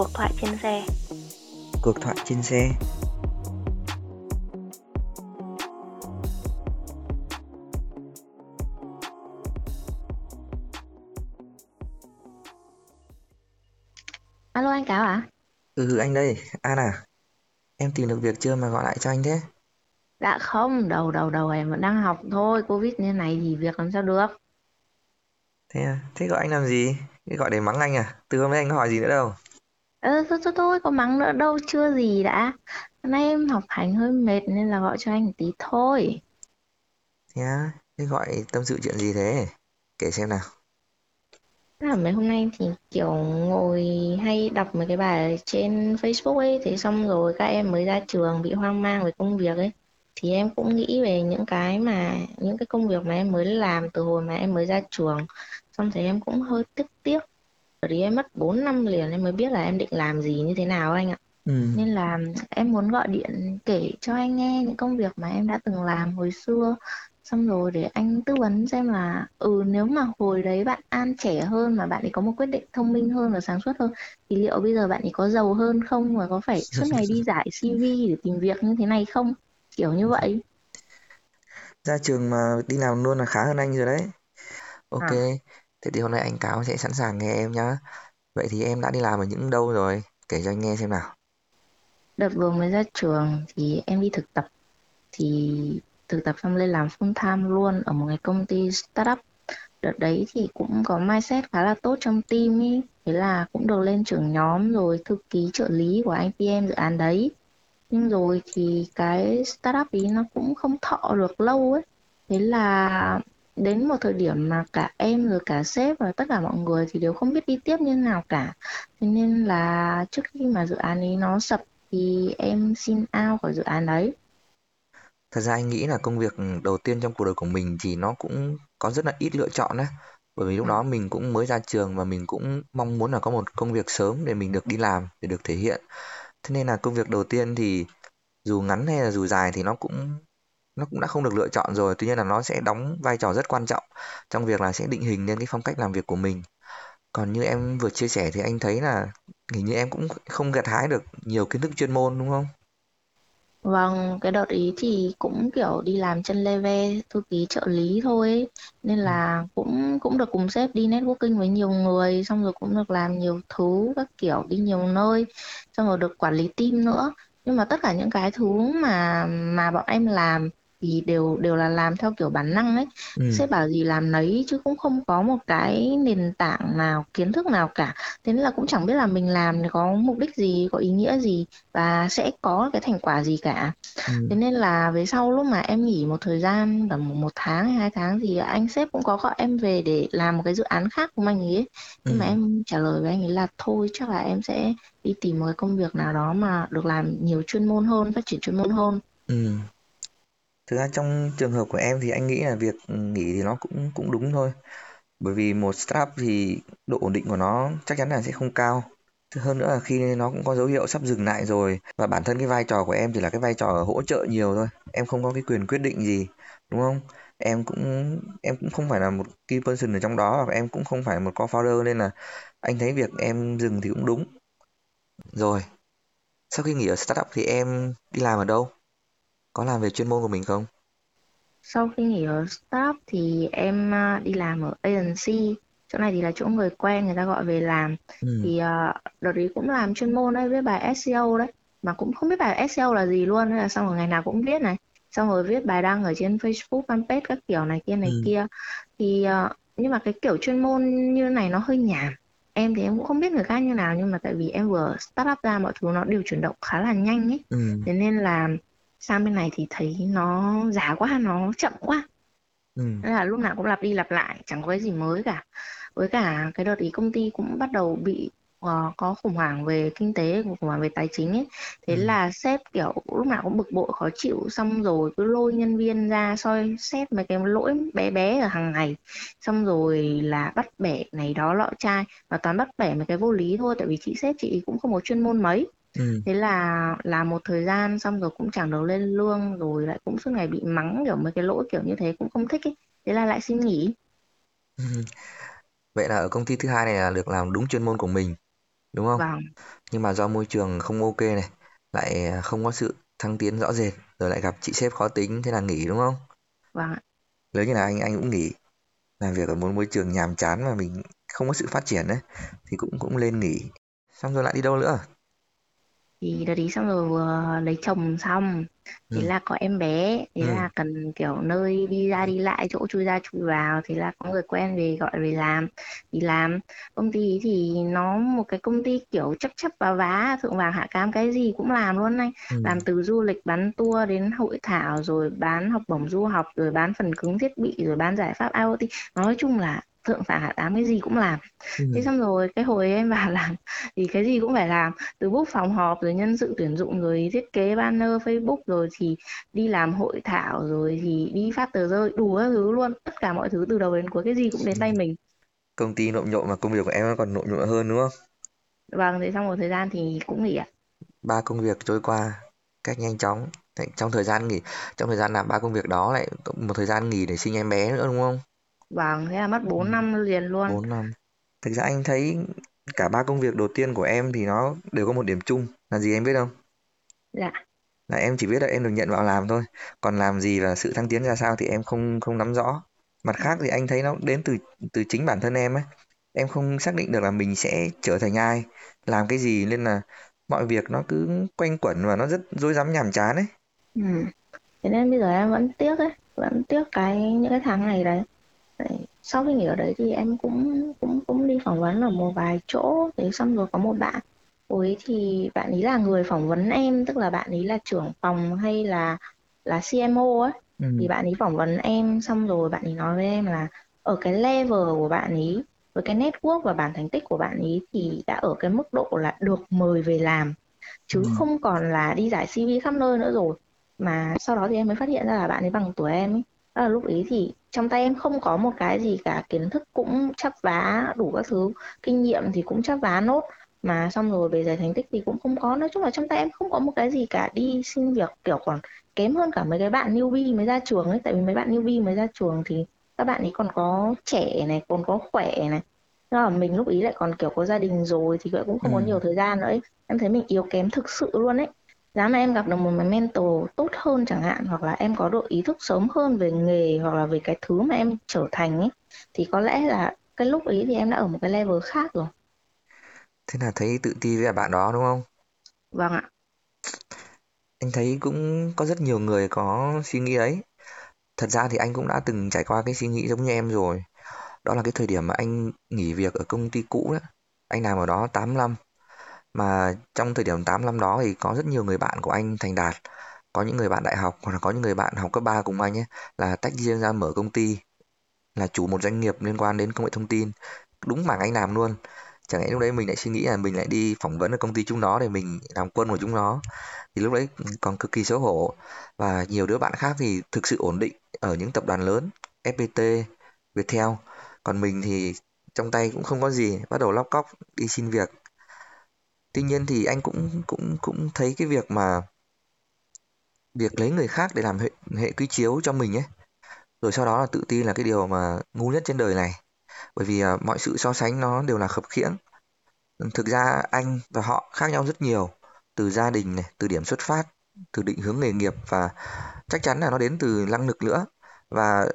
Cuộc thoại trên xe Cuộc thoại trên xe Alo anh Cáo à? Ừ anh đây, An à Em tìm được việc chưa mà gọi lại cho anh thế Dạ không, đầu đầu đầu em vẫn đang học thôi, Covid như này thì việc làm sao được. Thế à, thế gọi anh làm gì? Thế gọi để mắng anh à? Từ hôm nay anh có hỏi gì nữa đâu Ờ, thôi, thôi, thôi, có mắng nữa đâu, chưa gì đã. Hôm nay em học hành hơi mệt nên là gọi cho anh một tí thôi. Thế à, thế gọi tâm sự chuyện gì thế? Kể xem nào Thế là mấy hôm nay thì kiểu ngồi hay đọc mấy cái bài trên Facebook ấy, thế xong rồi các em mới ra trường bị hoang mang về công việc ấy. Thì em cũng nghĩ về những cái mà, những cái công việc mà em mới làm từ hồi mà em mới ra trường. Xong thì em cũng hơi tiếc tiếc. Vì em mất 4 năm liền em mới biết là em định làm gì như thế nào anh ạ. Ừ, Nên là em muốn gọi điện kể cho anh nghe những công việc mà em đã từng làm hồi xưa. Xong rồi để anh tư vấn xem là ừ nếu mà hồi đấy bạn An trẻ hơn mà bạn ấy có một quyết định thông minh hơn và sáng suốt hơn thì liệu bây giờ bạn ấy có giàu hơn không và có phải suốt ngày đi giải CV để tìm việc như thế này không? Kiểu như vậy. ra trường mà đi làm luôn là khá hơn anh rồi đấy Ok, À, thế thì hôm nay anh Cáo sẽ sẵn sàng nghe em nhá. Vậy thì em đã đi làm ở những đâu rồi? Kể cho anh nghe xem nào. Đợt vừa mới ra trường thì em đi thực tập. Thì thực tập xong lên làm full time luôn ở một cái công ty startup. Đợt đấy thì cũng có mindset khá là tốt trong team ý. Thế là cũng được lên trưởng nhóm rồi, thư ký trợ lý của anh PM dự án đấy. Nhưng rồi thì cái startup ý nó cũng không thọ được lâu ấy. Thế là đến một thời điểm mà cả em rồi cả sếp và tất cả mọi người thì đều không biết đi tiếp như nào cả thế nên là trước khi mà dự án ấy nó sập thì em xin out khỏi dự án đấy Thật ra anh nghĩ là công việc đầu tiên trong cuộc đời của mình thì nó cũng có rất là ít lựa chọn đấy. Bởi vì lúc đó mình cũng mới ra trường và mình cũng mong muốn là có một công việc sớm để mình được đi làm, để được thể hiện. Thế nên là công việc đầu tiên thì dù ngắn hay là dù dài thì nó cũng nó cũng đã không được lựa chọn rồi. Tuy nhiên là nó sẽ đóng vai trò rất quan trọng trong việc là sẽ định hình nên cái phong cách làm việc của mình. Còn như em vừa chia sẻ thì anh thấy là hình như em cũng không gặt hái được nhiều kiến thức chuyên môn đúng không? Vâng, cái đợt ý thì cũng kiểu đi làm chân lê ve thư ký trợ lý thôi ấy. Nên Ừ. là cũng cũng được cùng sếp đi networking với nhiều người xong rồi cũng được làm nhiều thứ các kiểu đi nhiều nơi xong rồi được quản lý team nữa nhưng mà tất cả những cái thứ mà mà bọn em làm thì đều đều là làm theo kiểu bản năng ấy Ừ. sếp bảo gì làm nấy chứ cũng không có một cái nền tảng nào kiến thức nào cả thế nên là cũng chẳng biết là mình làm có mục đích gì có ý nghĩa gì và sẽ có cái thành quả gì cả Ừ. thế nên là về sau lúc mà em nghỉ một thời gian tầm một, tháng hay hai tháng thì anh sếp cũng có gọi em về để làm một cái dự án khác của anh ấy Ừ. nhưng mà em trả lời với anh ấy là thôi chắc là em sẽ đi tìm một cái công việc nào đó mà được làm nhiều chuyên môn hơn phát triển chuyên môn hơn Ừ. Thực ra trong trường hợp của em thì anh nghĩ là việc nghỉ thì nó cũng cũng đúng thôi. Bởi vì một startup thì độ ổn định của nó chắc chắn là sẽ không cao. Hơn nữa là khi nó cũng có dấu hiệu sắp dừng lại rồi và bản thân cái vai trò của em chỉ là cái vai trò hỗ trợ nhiều thôi. Em không có cái quyền quyết định gì, đúng không? Em cũng em cũng không phải là một key person ở trong đó và em cũng không phải một co-founder nên là anh thấy việc em dừng thì cũng đúng. Rồi, sau khi nghỉ ở startup thì em đi làm ở đâu? Có làm về chuyên môn của mình không? sau khi nghỉ ở startup thì em à, đi làm ở agency chỗ này thì là chỗ người quen người ta gọi về làm Ừ. thì à, đợt đấy cũng làm chuyên môn đấy viết bài SEO đấy mà cũng không biết bài SEO là gì luôn nên là xong rồi ngày nào cũng viết này xong rồi viết bài đăng ở trên Facebook fanpage các kiểu này kia này Ừ. kia thì à, nhưng mà cái kiểu chuyên môn như này nó hơi nhàm em thì em cũng không biết người khác như nào nhưng mà tại vì em vừa start up ra mọi thứ nó đều chuyển động khá là nhanh ấy Ừ. thế nên là sang bên này thì thấy nó giá quá nó chậm quá. Ừ. Nên là lúc nào cũng lặp đi lặp lại chẳng có cái gì mới cả. Với cả cái đợt ý công ty cũng bắt đầu bị ờ, có khủng hoảng về kinh tế khủng hoảng về tài chính ấy. Ừ. thế là sếp kiểu lúc nào cũng bực bội khó chịu xong rồi cứ lôi nhân viên ra soi xét mấy cái lỗi bé bé ở hàng ngày. Xong rồi là bắt bẻ này đó lọ chai và toàn bắt bẻ mấy cái vô lý thôi tại vì chị sếp chị cũng không có chuyên môn mấy Ừ. thế là làm một thời gian xong rồi cũng chẳng được lên lương rồi lại cũng suốt ngày bị mắng kiểu mấy cái lỗi kiểu như thế cũng không thích ấy thế là lại xin nghỉ Ừ. Vậy là ở công ty thứ hai này là được làm đúng chuyên môn của mình. đúng không? vâng Nhưng mà do môi trường không ok này, lại không có sự thăng tiến rõ rệt, rồi lại gặp chị sếp khó tính thế là nghỉ đúng không? vâng ạ Nếu như là anh anh cũng nghỉ, làm việc ở một môi trường nhàm chán mà mình không có sự phát triển đấy thì cũng cũng lên nghỉ. Xong rồi lại đi đâu nữa? Thì đợt ý xong rồi vừa lấy chồng xong thì Ừ. là có em bé thì Ừ. là cần kiểu nơi đi ra đi lại chỗ chui ra chui vào thì là có người quen về gọi về làm thì làm công ty thì nó một cái công ty kiểu chấp chấp vá vá thượng vàng hạ cám cái gì cũng làm luôn anh Ừ. làm từ du lịch bán tour đến hội thảo rồi bán học bổng du học rồi bán phần cứng thiết bị rồi bán giải pháp IoT nói chung là thượng vàng hạ cám cái gì cũng làm Ừ. thế xong rồi cái hồi em vào làm thì cái gì cũng phải làm từ book phòng họp rồi nhân sự tuyển dụng rồi thiết kế banner Facebook rồi thì đi làm hội thảo rồi thì đi phát tờ rơi đủ các thứ luôn tất cả mọi thứ từ đầu đến cuối cái gì cũng đến tay mình Công ty nộm nhộm mà công việc của em còn nộm nhộm hơn đúng không? vâng thế xong một thời gian thì cũng nghỉ ạ Ba công việc trôi qua cách nhanh chóng. Trong thời gian nghỉ, trong thời gian làm ba công việc đó lại một thời gian nghỉ để sinh em bé nữa đúng không? Vâng thế là mất Ừ. 4 năm liền luôn 4 năm. Thực ra anh thấy cả ba công việc đầu tiên của em thì nó đều có một điểm chung là gì em biết không? dạ Là em chỉ biết là em được nhận vào làm thôi. Còn làm gì và sự thăng tiến ra sao thì em không không nắm rõ. Mặt khác thì anh thấy nó đến từ từ chính bản thân em ấy. Em không xác định được là mình sẽ trở thành ai, làm cái gì nên là mọi việc nó cứ quanh quẩn và nó rất rối rắm nhàm chán ấy. ừ. thế nên bây giờ em vẫn tiếc ấy vẫn tiếc cái những cái tháng này Đấy, sau khi nghỉ ở đấy thì em cũng cũng cũng đi phỏng vấn ở một vài chỗ. Thế xong rồi có một bạn ấy thì bạn ấy là người phỏng vấn em tức là bạn ấy là trưởng phòng hay là là CMO ấy. Ừ. thì bạn ấy phỏng vấn em xong rồi bạn ấy nói với em là ở cái level của bạn ấy với cái network và bản thành tích của bạn ấy thì đã ở cái mức độ là được mời về làm. Chứ Ừ. không còn là đi giải CV khắp nơi nữa rồi. Mà sau đó thì em mới phát hiện ra là bạn ấy bằng tuổi em ấy. Đó là lúc ấy thì trong tay em không có một cái gì cả kiến thức cũng chắp vá đủ các thứ kinh nghiệm thì cũng chắp vá nốt. Mà xong rồi về giải thành tích thì cũng không có nói chung là trong tay em không có một cái gì cả. Đi xin việc kiểu còn kém hơn cả mấy cái bạn newbie mới ra trường ấy tại vì mấy bạn newbie mới ra trường thì các bạn ấy còn có trẻ này còn có khỏe này. Nhưng mà mình lúc ý lại còn kiểu có gia đình rồi thì cũng không có Ừ. nhiều thời gian nữa ấy. Em thấy mình yếu kém thực sự luôn ấy giá mà em gặp được một mentor tốt hơn chẳng hạn hoặc là em có độ ý thức sớm hơn về nghề hoặc là về cái thứ mà em trở thành ấy thì có lẽ là cái lúc ấy thì em đã ở một cái level khác rồi Thế là thấy tự ti với cả bạn đó đúng không? vâng ạ Anh thấy cũng có rất nhiều người có suy nghĩ ấy. Thật ra thì anh cũng đã từng trải qua cái suy nghĩ giống như em rồi. Đó là cái thời điểm mà anh nghỉ việc ở công ty cũ đấy. Anh làm ở đó 8 năm. Mà trong thời điểm 8 năm đó thì có rất nhiều người bạn của anh thành đạt. Có những người bạn đại học hoặc là có những người bạn học cấp 3 cùng anh ấy là tách riêng ra mở công ty, là chủ một doanh nghiệp liên quan đến công nghệ thông tin. Đúng mảng anh làm luôn. Chẳng lẽ lúc đấy mình lại suy nghĩ là mình lại đi phỏng vấn ở công ty chúng nó để mình làm quân của chúng nó. Thì lúc đấy còn cực kỳ xấu hổ. Và nhiều đứa bạn khác thì thực sự ổn định ở những tập đoàn lớn, FPT, Viettel. Còn mình thì trong tay cũng không có gì, bắt đầu lóc cóc đi xin việc. Tuy nhiên thì anh cũng cũng cũng thấy cái việc mà việc lấy người khác để làm hệ, hệ quy chiếu cho mình ấy, rồi sau đó là tự ti là cái điều mà ngu nhất trên đời này. Bởi vì à, mọi sự so sánh nó đều là khập khiễng. Thực ra anh và họ khác nhau rất nhiều, từ gia đình này, từ điểm xuất phát, từ định hướng nghề nghiệp và chắc chắn là nó đến từ năng lực nữa. Và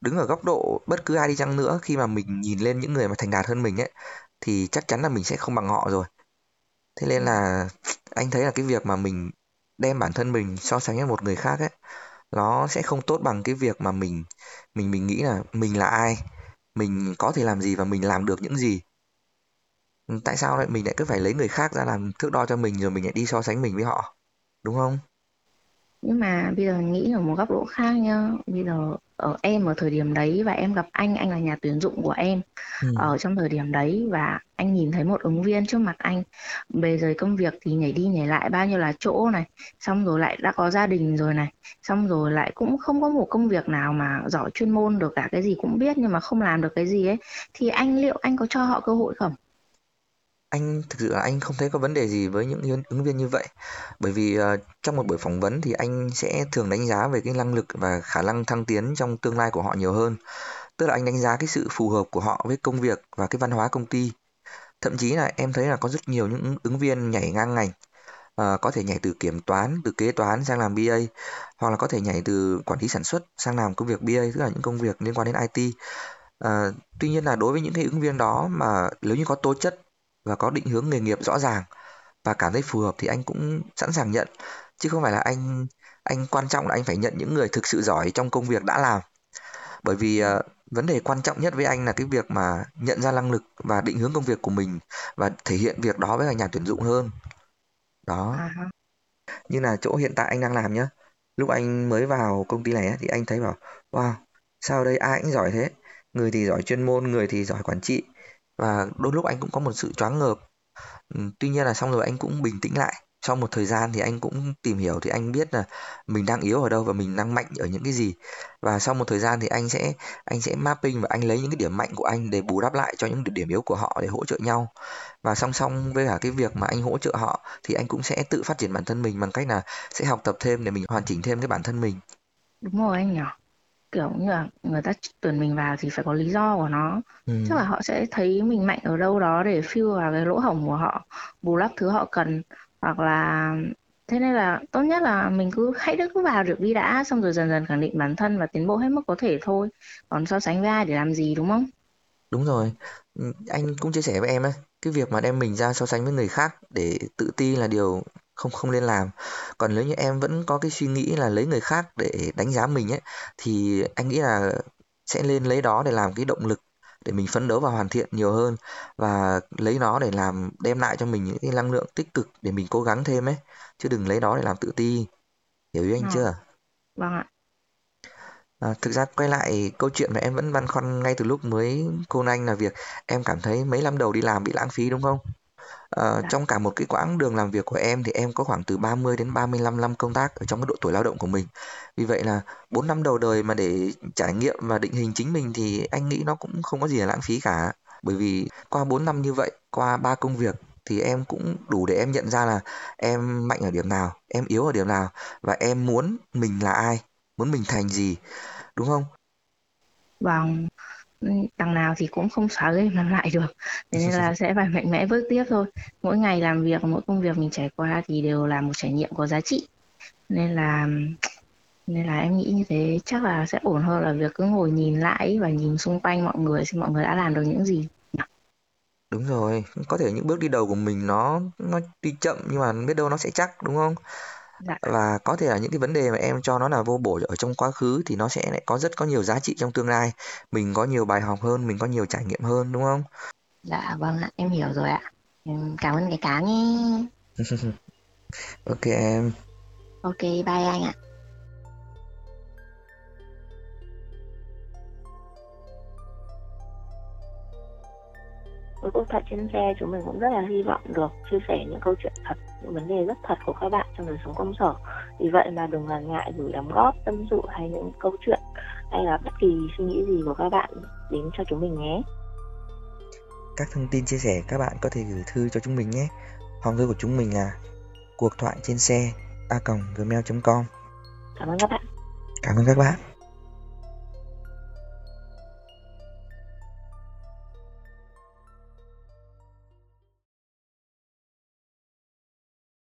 đứng ở góc độ bất cứ ai đi chăng nữa khi mà mình nhìn lên những người mà thành đạt hơn mình ấy thì chắc chắn là mình sẽ không bằng họ rồi. Thế nên là anh thấy là cái việc mà mình đem bản thân mình so sánh với một người khác ấy nó sẽ không tốt bằng cái việc mà mình mình mình nghĩ là mình là ai, mình có thể làm gì và mình làm được những gì. Tại sao lại mình lại cứ phải lấy người khác ra làm thước đo cho mình rồi mình lại đi so sánh mình với họ, đúng không? Nhưng mà bây giờ nghĩ ở một góc độ khác nhá. Bây giờ ở em ở thời điểm đấy và em gặp anh anh là nhà tuyển dụng của em. Ừ. ở trong thời điểm đấy và anh nhìn thấy một ứng viên trước mặt anh. Bề rời công việc thì nhảy đi nhảy lại bao nhiêu là chỗ này. Xong rồi lại đã có gia đình rồi này. Xong rồi lại cũng không có một công việc nào mà giỏi chuyên môn được cả cái gì cũng biết nhưng mà không làm được cái gì ấy. Thì anh liệu anh có cho họ cơ hội không anh thực sự là anh không thấy có vấn đề gì với những ứng viên như vậy. Bởi vì uh, trong một buổi phỏng vấn thì anh sẽ thường đánh giá về cái năng lực và khả năng thăng tiến trong tương lai của họ nhiều hơn. Tức là anh đánh giá cái sự phù hợp của họ với công việc và cái văn hóa công ty. thậm chí là em thấy là có rất nhiều những ứng viên nhảy ngang ngành uh, có thể nhảy từ kiểm toán, từ kế toán sang làm BA hoặc là có thể nhảy từ quản lý sản xuất sang làm công việc BA tức là những công việc liên quan đến IT. À, ờ, tuy nhiên là đối với những cái ứng viên đó mà nếu như có tố chất và có định hướng nghề nghiệp rõ ràng. Và cảm thấy phù hợp thì anh cũng sẵn sàng nhận. Chứ không phải là anh anh quan trọng là anh phải nhận những người thực sự giỏi trong công việc đã làm. Bởi vì uh, vấn đề quan trọng nhất với anh là cái việc mà nhận ra năng lực và định hướng công việc của mình và thể hiện việc đó với nhà tuyển dụng hơn. Đó. Ha. như là chỗ hiện tại anh đang làm nhá. Lúc anh mới vào công ty này thì anh thấy bảo wow sao đây? Ai cũng giỏi thế. Người thì giỏi chuyên môn người thì giỏi quản trị và đôi lúc anh cũng có một sự choáng ngợp. Ừ, tuy nhiên là xong rồi anh cũng bình tĩnh lại. Sau một thời gian thì anh cũng tìm hiểu thì anh biết là mình đang yếu ở đâu và mình đang mạnh ở những cái gì. Và sau một thời gian thì anh sẽ anh sẽ mapping và anh lấy những cái điểm mạnh của anh để bù đắp lại cho những điểm yếu của họ để hỗ trợ nhau. Và song song với cả cái việc mà anh hỗ trợ họ thì anh cũng sẽ tự phát triển bản thân mình bằng cách là sẽ học tập thêm để mình hoàn chỉnh thêm cái bản thân mình. Đúng rồi anh nhỉ. Kiểu như là người ta tuyển mình vào thì phải có lý do của nó. ừ, Chắc là họ sẽ thấy mình mạnh ở đâu đó để fill vào cái lỗ hổng của họ, bù đắp thứ họ cần. Hoặc là thế nên là tốt nhất là mình cứ hãy cứ vào được đi đã, xong rồi dần dần khẳng định bản thân và tiến bộ hết mức có thể thôi. Còn so sánh với ai để làm gì đúng không? đúng rồi Ừ, anh cũng chia sẻ với em ấy cái việc mà đem mình ra so sánh với người khác để tự ti là điều không không nên làm còn nếu như em vẫn có cái suy nghĩ là lấy người khác để đánh giá mình ấy thì anh nghĩ là sẽ lên lấy đó để làm cái động lực để mình phấn đấu và hoàn thiện nhiều hơn và lấy nó để làm đem lại cho mình những cái năng lượng tích cực để mình cố gắng thêm ấy chứ đừng lấy đó để làm tự ti hiểu ý anh Ờ, chưa vâng ạ. À, thực ra quay lại câu chuyện mà em vẫn băn khoăn ngay từ lúc mới cô anh là việc em cảm thấy mấy năm đầu đi làm bị lãng phí đúng không? Ờ, Dạ. trong cả một cái quãng đường làm việc của em thì em có khoảng từ 30 đến 35 năm công tác ở trong cái độ tuổi lao động của mình. Vì vậy là 4 năm đầu đời mà để trải nghiệm và định hình chính mình thì anh nghĩ nó cũng không có gì là lãng phí cả. Bởi vì qua 4 năm như vậy, qua ba công việc thì em cũng đủ để em nhận ra là em mạnh ở điểm nào, em yếu ở điểm nào và em muốn mình là ai, muốn mình thành gì, đúng không? Vâng. Đằng nào thì cũng không xóa game làm lại được. Thế nên là sẽ phải mạnh mẽ bước tiếp thôi. Mỗi ngày làm việc mỗi công việc mình trải qua thì đều là một trải nghiệm có giá trị. Nên là nên là em nghĩ như thế. Chắc là sẽ ổn hơn là việc cứ ngồi nhìn lại và nhìn xung quanh mọi người xem mọi người đã làm được những gì. Đúng rồi, có thể những bước đi đầu của mình nó nó đi chậm nhưng mà biết đâu nó sẽ chắc đúng không? Dạ Và có thể là những cái vấn đề mà em cho nó là vô bổ ở trong quá khứ thì nó sẽ lại có rất có nhiều giá trị trong tương lai. Mình có nhiều bài học hơn, mình có nhiều trải nghiệm hơn đúng không? dạ vâng ạ em hiểu rồi ạ Em cảm ơn cái cá nhé Ok em. ok bye anh ạ Với cuộc thật trên xe chúng mình cũng rất là hy vọng được chia sẻ những câu chuyện thật, những vấn đề rất thật của các bạn trong đời sống công sở. Vì vậy mà đừng ngần ngại gửi đóng góp, tâm sự hay những câu chuyện hay là bất kỳ suy nghĩ gì của các bạn đến cho chúng mình nhé. Các thông tin chia sẻ các bạn có thể gửi thư cho chúng mình nhé. Hòm thư của chúng mình là cuộc thoại trên xe a gmail.com. Cảm ơn các bạn. Cảm ơn các bạn.